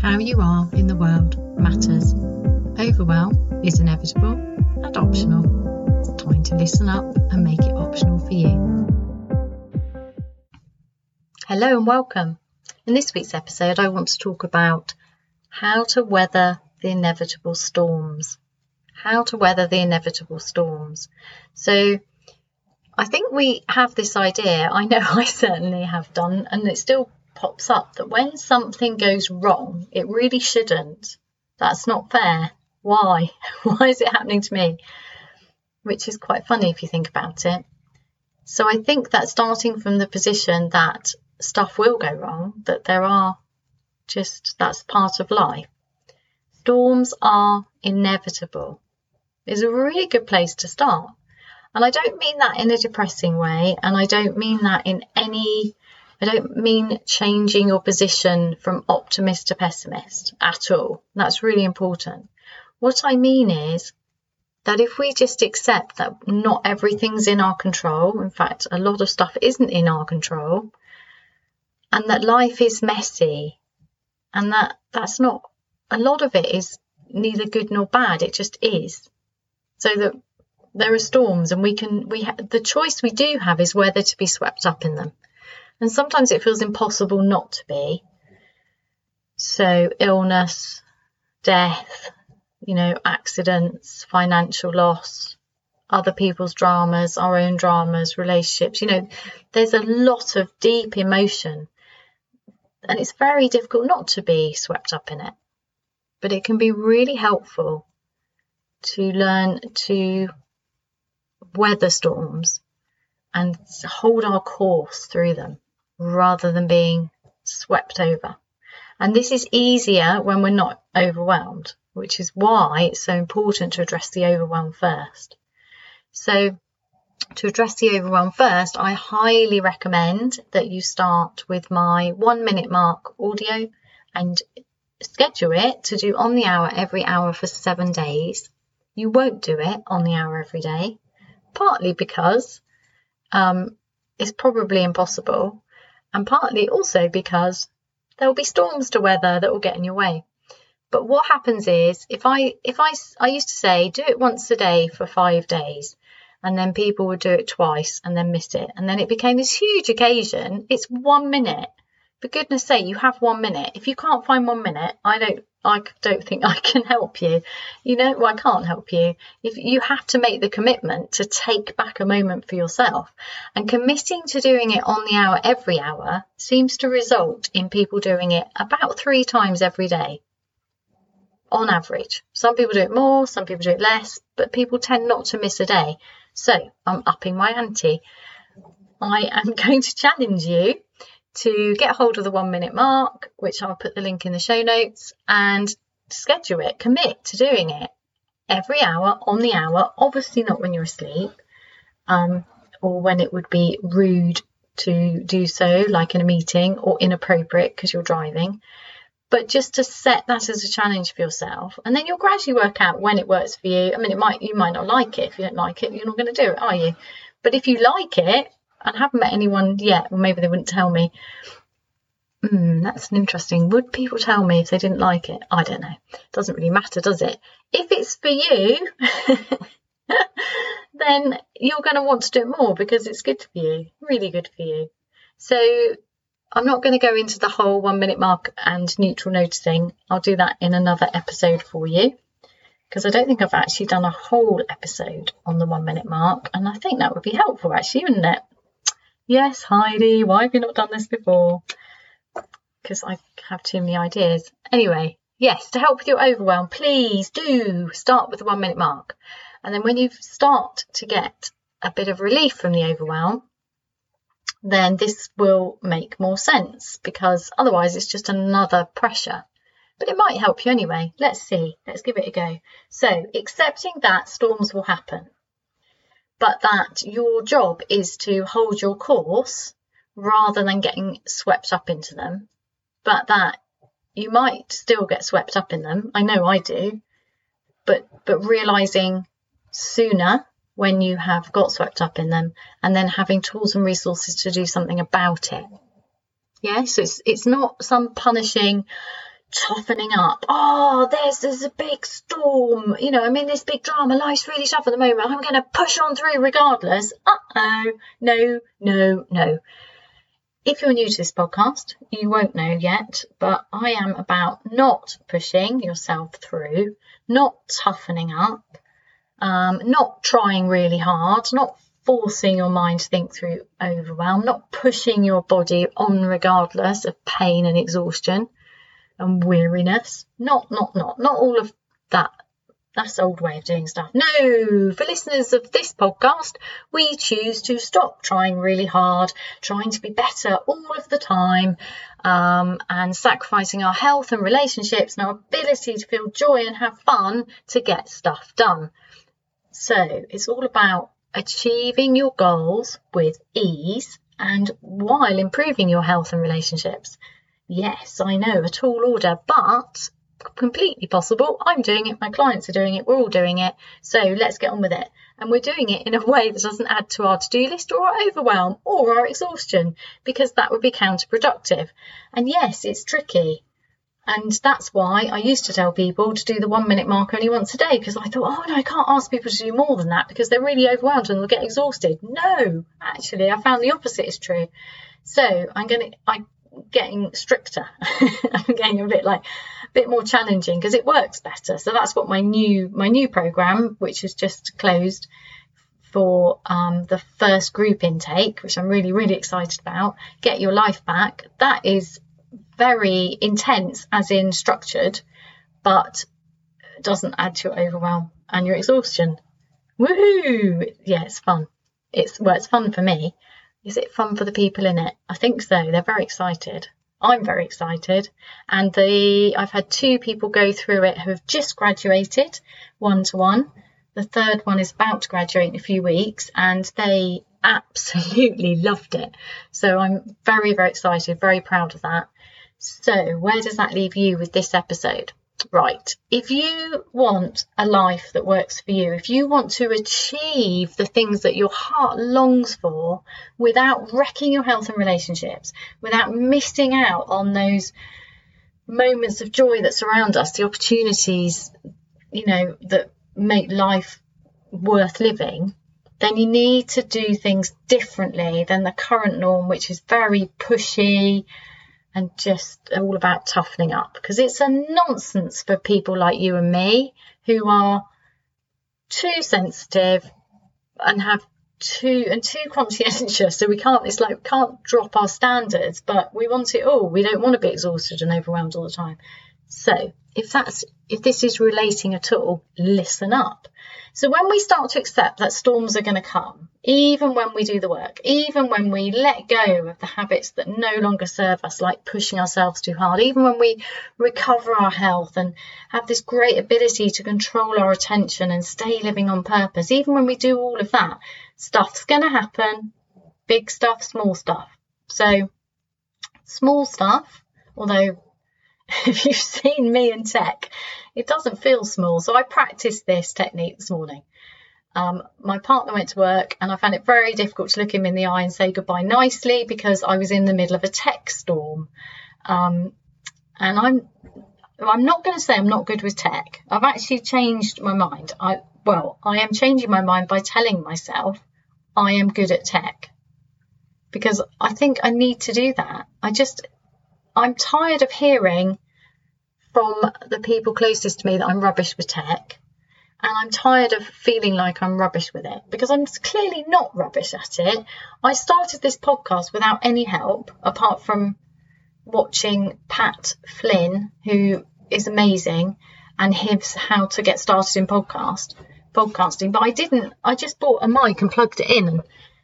How you are in the world matters. Overwhelm is inevitable and optional. Time to listen up and make it optional for you. Hello and welcome. In this week's episode, I want to talk about how to weather the inevitable storms. How to weather the inevitable storms. So, I think we have this idea, I know I certainly have done, and it still pops up that when something goes wrong, it really shouldn't. That's not fair. Why? Why is it happening to me? Which is quite funny if you think about it. So I think that starting from the position that stuff will go wrong, that there are just, that's part of life. Storms are inevitable is a really good place to start. And I don't mean that in a depressing way, and I don't mean that in any I don't mean changing your position from optimist to pessimist at all. That's really important. What I mean is that if we just accept that not everything's in our control, in fact, a lot of stuff isn't in our control, and that life is messy, and that that's not a lot of it is neither good nor bad, it just is. So that there are storms, and we can we ha- the choice we do have is whether to be swept up in them. And sometimes it feels impossible not to be. So, illness, death, you know, accidents, financial loss, other people's dramas, our own dramas, relationships, you know, there's a lot of deep emotion. And it's very difficult not to be swept up in it. But it can be really helpful to learn to weather storms and hold our course through them rather than being swept over. And this is easier when we're not overwhelmed, which is why it's so important to address the overwhelm first. So, to address the overwhelm first, I highly recommend that you start with my one minute mark audio and schedule it to do on the hour every hour for seven days. You won't do it on the hour every day, partly because um, it's probably impossible and partly also because there will be storms to weather that will get in your way. But what happens is if I if I I used to say do it once a day for 5 days and then people would do it twice and then miss it and then it became this huge occasion. It's 1 minute. For goodness sake, you have 1 minute. If you can't find 1 minute, I don't I don't think I can help you. You know, well, I can't help you. If you have to make the commitment to take back a moment for yourself, and committing to doing it on the hour every hour seems to result in people doing it about three times every day. On average, some people do it more, some people do it less, but people tend not to miss a day. So I'm upping my ante. I am going to challenge you to get hold of the one minute mark, which I'll put the link in the show notes, and schedule it, commit to doing it every hour on the hour, obviously not when you're asleep um, or when it would be rude to do so, like in a meeting, or inappropriate because you're driving. But just to set that as a challenge for yourself, and then you'll gradually work out when it works for you. I mean, it might you might not like it. If you don't like it, you're not going to do it, are you? But if you like it, I haven't met anyone yet, or maybe they wouldn't tell me. Mm, that's an interesting. Would people tell me if they didn't like it? I don't know. It Doesn't really matter, does it? If it's for you, then you're going to want to do it more because it's good for you, really good for you. So I'm not going to go into the whole one minute mark and neutral noticing. I'll do that in another episode for you because I don't think I've actually done a whole episode on the one minute mark, and I think that would be helpful actually, wouldn't it? Yes, Heidi, why have you not done this before? Because I have too many ideas. Anyway, yes, to help with your overwhelm, please do start with the one minute mark. And then when you start to get a bit of relief from the overwhelm, then this will make more sense because otherwise it's just another pressure. But it might help you anyway. Let's see. Let's give it a go. So, accepting that storms will happen but that your job is to hold your course rather than getting swept up into them, but that you might still get swept up in them. I know I do, but but realizing sooner when you have got swept up in them and then having tools and resources to do something about it. Yeah, so it's it's not some punishing toughening up. Oh, there's there's a big storm. You know, I'm in this big drama. Life's really tough at the moment. I'm going to push on through regardless. Uh oh. No, no, no. If you're new to this podcast, you won't know yet, but I am about not pushing yourself through, not toughening up, um, not trying really hard, not forcing your mind to think through overwhelm, not pushing your body on regardless of pain and exhaustion and weariness. Not, not, not, not all of that. That's old way of doing stuff. No, for listeners of this podcast, we choose to stop trying really hard, trying to be better all of the time, um, and sacrificing our health and relationships and our ability to feel joy and have fun to get stuff done. So it's all about achieving your goals with ease and while improving your health and relationships. Yes, I know, a tall order, but completely possible. I'm doing it, my clients are doing it, we're all doing it. So let's get on with it. And we're doing it in a way that doesn't add to our to do list or our overwhelm or our exhaustion because that would be counterproductive. And yes, it's tricky. And that's why I used to tell people to do the one minute mark only once a day because I thought, oh no, I can't ask people to do more than that because they're really overwhelmed and they'll get exhausted. No, actually, I found the opposite is true. So I'm going to, I getting stricter. I'm getting a bit like a bit more challenging because it works better. So that's what my new my new program, which has just closed for um, the first group intake, which I'm really really excited about. Get your life back. That is very intense, as in structured, but doesn't add to your overwhelm and your exhaustion. Woohoo! Yeah, it's fun. It's well, it's fun for me. Is it fun for the people in it? I think so. They're very excited. I'm very excited. And the I've had two people go through it who have just graduated one to one. The third one is about to graduate in a few weeks and they absolutely loved it. So I'm very, very excited, very proud of that. So, where does that leave you with this episode? Right. If you want a life that works for you, if you want to achieve the things that your heart longs for without wrecking your health and relationships, without missing out on those moments of joy that surround us, the opportunities, you know, that make life worth living, then you need to do things differently than the current norm, which is very pushy, and just all about toughening up because it's a nonsense for people like you and me who are too sensitive and have too and too conscientious. So we can't it's like we can't drop our standards but we want it all. We don't want to be exhausted and overwhelmed all the time so if that's if this is relating at all listen up so when we start to accept that storms are going to come, even when we do the work, even when we let go of the habits that no longer serve us, like pushing ourselves too hard, even when we recover our health and have this great ability to control our attention and stay living on purpose, even when we do all of that, stuff's going to happen. Big stuff, small stuff. So small stuff, although if you've seen me in tech, it doesn't feel small. So I practiced this technique this morning. Um, my partner went to work and I found it very difficult to look him in the eye and say goodbye nicely because I was in the middle of a tech storm. Um, and I'm I'm not going to say I'm not good with tech. I've actually changed my mind. I well, I am changing my mind by telling myself I am good at tech because I think I need to do that. I just I'm tired of hearing from the people closest to me that I'm rubbish with tech. And I'm tired of feeling like I'm rubbish with it because I'm clearly not rubbish at it. I started this podcast without any help apart from watching Pat Flynn, who is amazing, and his How to Get Started in Podcast podcasting. But I didn't. I just bought a mic and plugged it in and,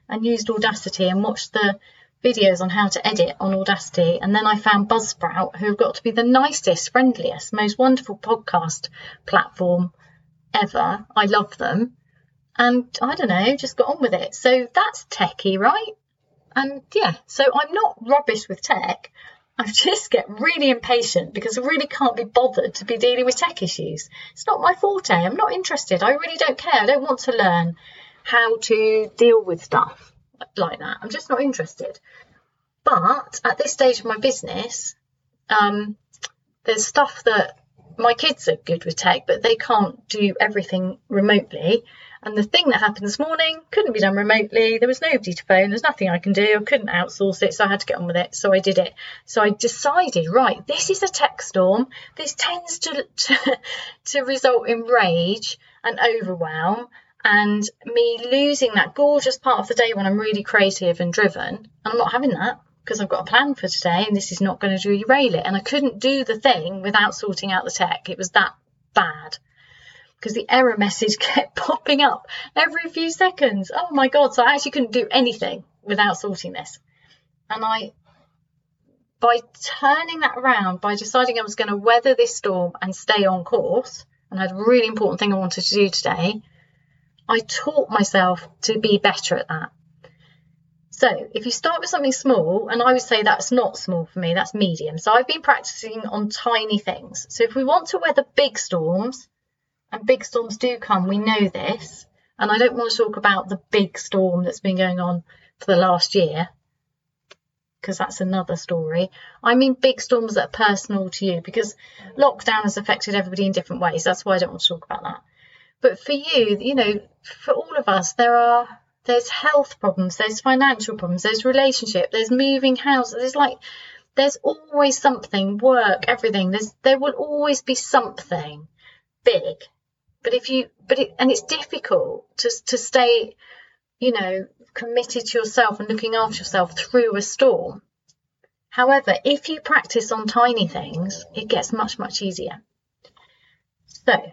and used Audacity and watched the videos on how to edit on Audacity. And then I found Buzzsprout, who have got to be the nicest, friendliest, most wonderful podcast platform ever. I love them. And I don't know, just got on with it. So that's techie, right? And yeah, so I'm not rubbish with tech. I just get really impatient because I really can't be bothered to be dealing with tech issues. It's not my forte. I'm not interested. I really don't care. I don't want to learn how to deal with stuff like that. I'm just not interested. But at this stage of my business, um, there's stuff that my kids are good with tech, but they can't do everything remotely. And the thing that happened this morning couldn't be done remotely. There was nobody to phone. There's nothing I can do. I couldn't outsource it, so I had to get on with it. So I did it. So I decided, right, this is a tech storm. This tends to to, to result in rage and overwhelm and me losing that gorgeous part of the day when I'm really creative and driven. I'm not having that because I've got a plan for today and this is not going to derail it. And I couldn't do the thing without sorting out the tech. It was that bad because the error message kept popping up every few seconds. Oh my God. So I actually couldn't do anything without sorting this. And I, by turning that around, by deciding I was going to weather this storm and stay on course, and I had a really important thing I wanted to do today, I taught myself to be better at that. So if you start with something small, and I would say that's not small for me, that's medium. So I've been practicing on tiny things. So if we want to weather big storms, and big storms do come, we know this, and I don't want to talk about the big storm that's been going on for the last year, because that's another story. I mean big storms that are personal to you, because lockdown has affected everybody in different ways. That's why I don't want to talk about that. But for you, you know, for all of us, there are there's health problems, there's financial problems, there's relationship, there's moving house. There's like there's always something, work, everything. There's there will always be something big. But if you but it and it's difficult to to stay, you know, committed to yourself and looking after yourself through a storm. However, if you practice on tiny things, it gets much, much easier. So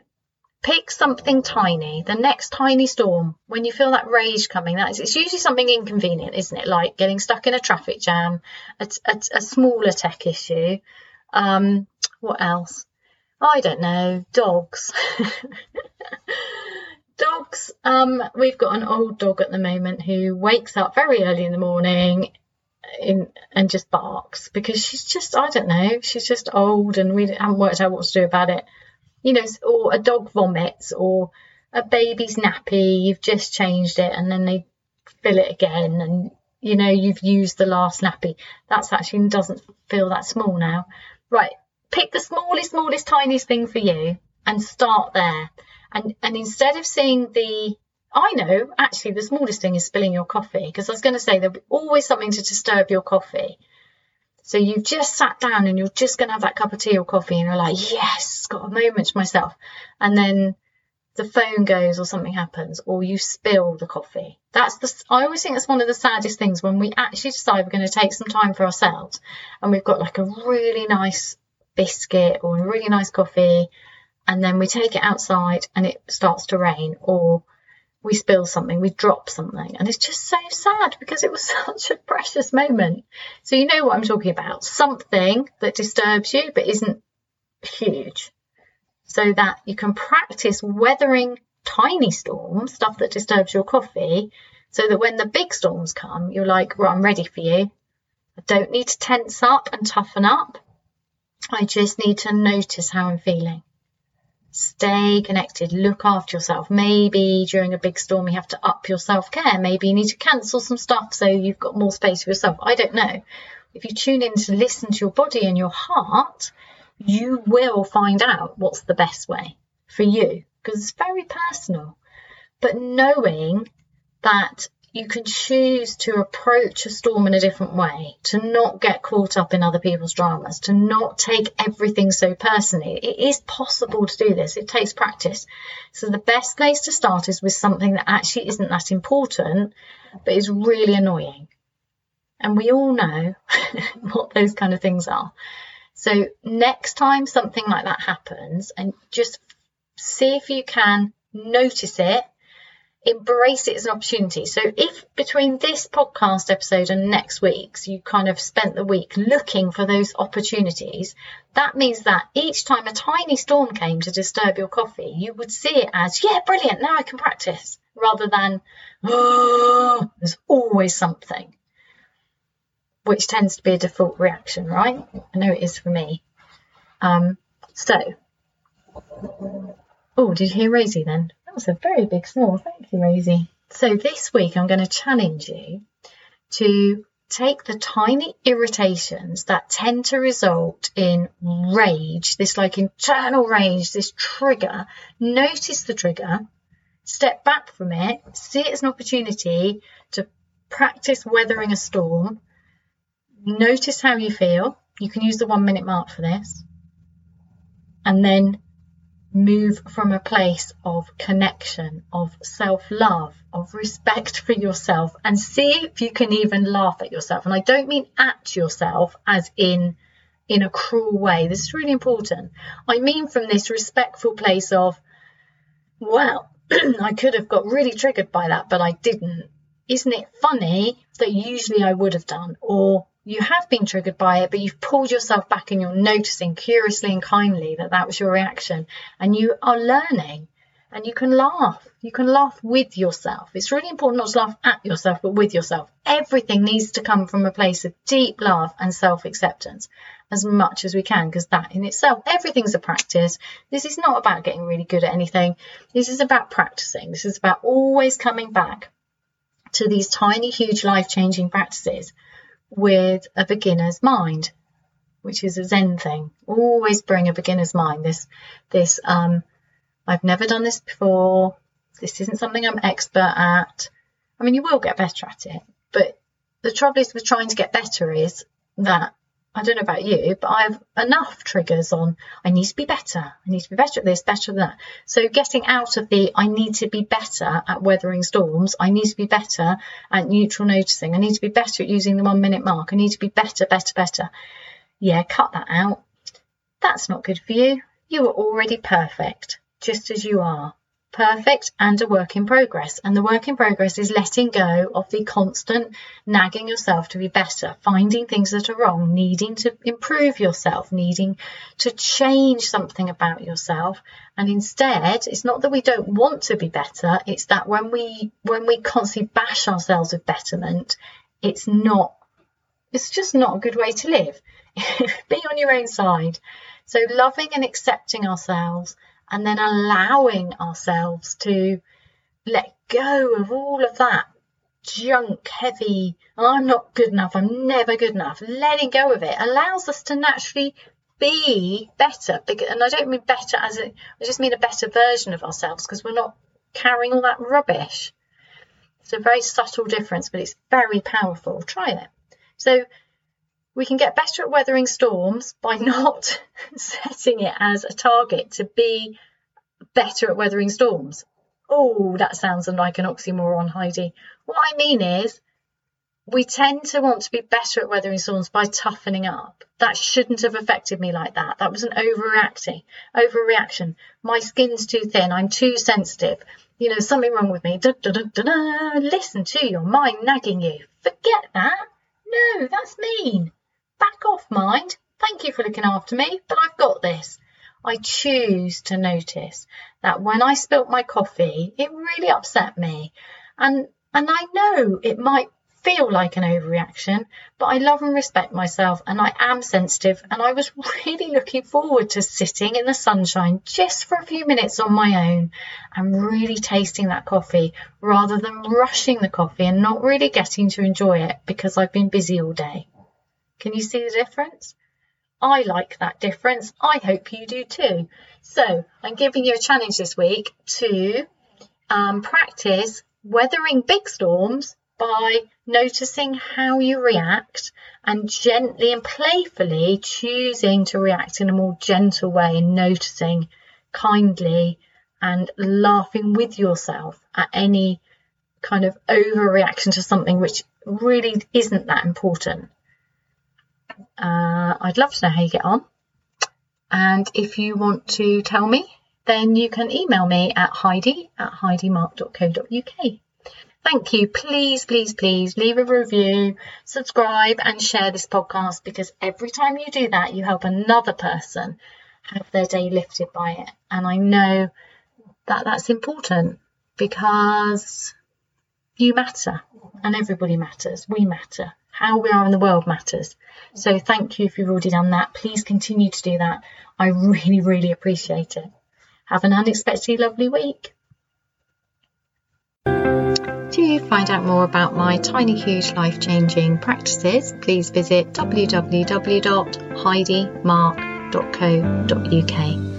Pick something tiny, the next tiny storm. When you feel that rage coming, that is, it's usually something inconvenient, isn't it? Like getting stuck in a traffic jam, a, a, a smaller tech issue. Um, what else? I don't know. Dogs. dogs. Um, we've got an old dog at the moment who wakes up very early in the morning in, and just barks because she's just, I don't know, she's just old and we haven't worked out what to do about it you know, or a dog vomits or a baby's nappy, you've just changed it and then they fill it again and you know you've used the last nappy. That's actually doesn't feel that small now. Right, pick the smallest, smallest, tiniest thing for you and start there. And and instead of seeing the I know actually the smallest thing is spilling your coffee because I was going to say there'll be always something to disturb your coffee. So you've just sat down and you're just going to have that cup of tea or coffee and you're like, yes, got a moment to myself. And then the phone goes or something happens or you spill the coffee. That's the, I always think that's one of the saddest things when we actually decide we're going to take some time for ourselves and we've got like a really nice biscuit or a really nice coffee and then we take it outside and it starts to rain or we spill something, we drop something, and it's just so sad because it was such a precious moment. So, you know what I'm talking about something that disturbs you but isn't huge, so that you can practice weathering tiny storms, stuff that disturbs your coffee, so that when the big storms come, you're like, well, I'm ready for you. I don't need to tense up and toughen up. I just need to notice how I'm feeling. Stay connected, look after yourself. Maybe during a big storm you have to up your self care. Maybe you need to cancel some stuff so you've got more space for yourself. I don't know. If you tune in to listen to your body and your heart, you will find out what's the best way for you because it's very personal. But knowing that you can choose to approach a storm in a different way, to not get caught up in other people's dramas, to not take everything so personally. It is possible to do this, it takes practice. So, the best place to start is with something that actually isn't that important, but is really annoying. And we all know what those kind of things are. So, next time something like that happens, and just see if you can notice it embrace it as an opportunity. So if between this podcast episode and next week's you kind of spent the week looking for those opportunities, that means that each time a tiny storm came to disturb your coffee, you would see it as, yeah, brilliant, now I can practice, rather than, oh, there's always something, which tends to be a default reaction, right? I know it is for me. Um, so, oh, did you hear Rosie then? That was a very big snore. Thank you, Rosie. So this week I'm going to challenge you to take the tiny irritations that tend to result in rage, this like internal rage, this trigger, notice the trigger, step back from it, see it as an opportunity to practice weathering a storm, notice how you feel. You can use the one minute mark for this. And then move from a place of connection, of self love, of respect for yourself, and see if you can even laugh at yourself. And I don't mean at yourself as in in a cruel way. This is really important. I mean from this respectful place of, well, I could have got really triggered by that, but I didn't. Isn't it funny that usually I would have done? Or you have been triggered by it, but you've pulled yourself back and you're noticing curiously and kindly that that was your reaction and you are learning and you can laugh. You can laugh with yourself. It's really important not to laugh at yourself, but with yourself. Everything needs to come from a place of deep love and self acceptance as much as we can, because that in itself, everything's a practice. This is not about getting really good at anything. This is about practicing. This is about always coming back to these tiny, huge, life changing practices with a beginner's mind, which is a Zen thing. Always bring a beginner's mind. This, this, um, I've never done this before. This isn't something I'm expert at. I mean, you will get better at it, but the trouble is with trying to get better is that I don't know about you, but I have enough triggers on I need to be better. I need to be better at this, better at that. So getting out of the I need to be better at weathering storms. I need to be better at neutral noticing. I need to be better at using the one minute mark. I need to be better, better, better. Yeah, cut that out. That's not good for you. You are already perfect, just as you are perfect and a work in progress. And the work in progress is letting go of the constant nagging yourself to be better, finding things that are wrong, needing to improve yourself, needing to change something about yourself. And instead, it's not that we don't want to be better, it's that when we when we constantly bash ourselves with betterment, it's not it's just not a good way to live. be on your own side. So loving and accepting ourselves and then allowing ourselves to let go of all of that junk, heavy, oh, I'm not good enough, I'm never good enough. Letting go of it allows us to naturally be better. And I don't mean better as a, I just mean a better version of ourselves because we're not carrying all that rubbish. It's a very subtle difference, but it's very powerful. Try it. So we can get better at weathering storms by not setting it as a target to be better at weathering storms. Oh, that sounds like an oxymoron, Heidi. What I mean is, we tend to want to be better at weathering storms by toughening up. That shouldn't have affected me like that. That was an overreacting, overreaction. My skin's too thin. I'm too sensitive. You know, something wrong with me. Da, da, da, Listen to your mind nagging you. Forget that. No, that's mean. Back off, mind. Thank you for looking after me, but I've got this. I choose to notice that when I spilt my coffee, it really upset me. And and I know it might feel like an overreaction, but I love and respect myself and I am sensitive and I was really looking forward to sitting in the sunshine just for a few minutes on my own and really tasting that coffee rather than rushing the coffee and not really getting to enjoy it because I've been busy all day. Can you see the difference? I like that difference. I hope you do too. So I'm giving you a challenge this week to um, practice weathering big storms by noticing how you react and gently and playfully choosing to react in a more gentle way and noticing kindly and laughing with yourself at any kind of overreaction to something which really isn't that important. Uh, I'd love to know how you get on. And if you want to tell me, then you can email me at heidi at heidimark.co.uk. Thank you. Please, please, please leave a review, subscribe, and share this podcast because every time you do that, you help another person have their day lifted by it. And I know that that's important because you matter and everybody matters. We matter how we are in the world matters. So thank you if you've already done that. Please continue to do that. I really, really appreciate it. Have an unexpectedly lovely week. To find out more about my tiny, huge, life changing practices, please visit www.heidimark.co.uk.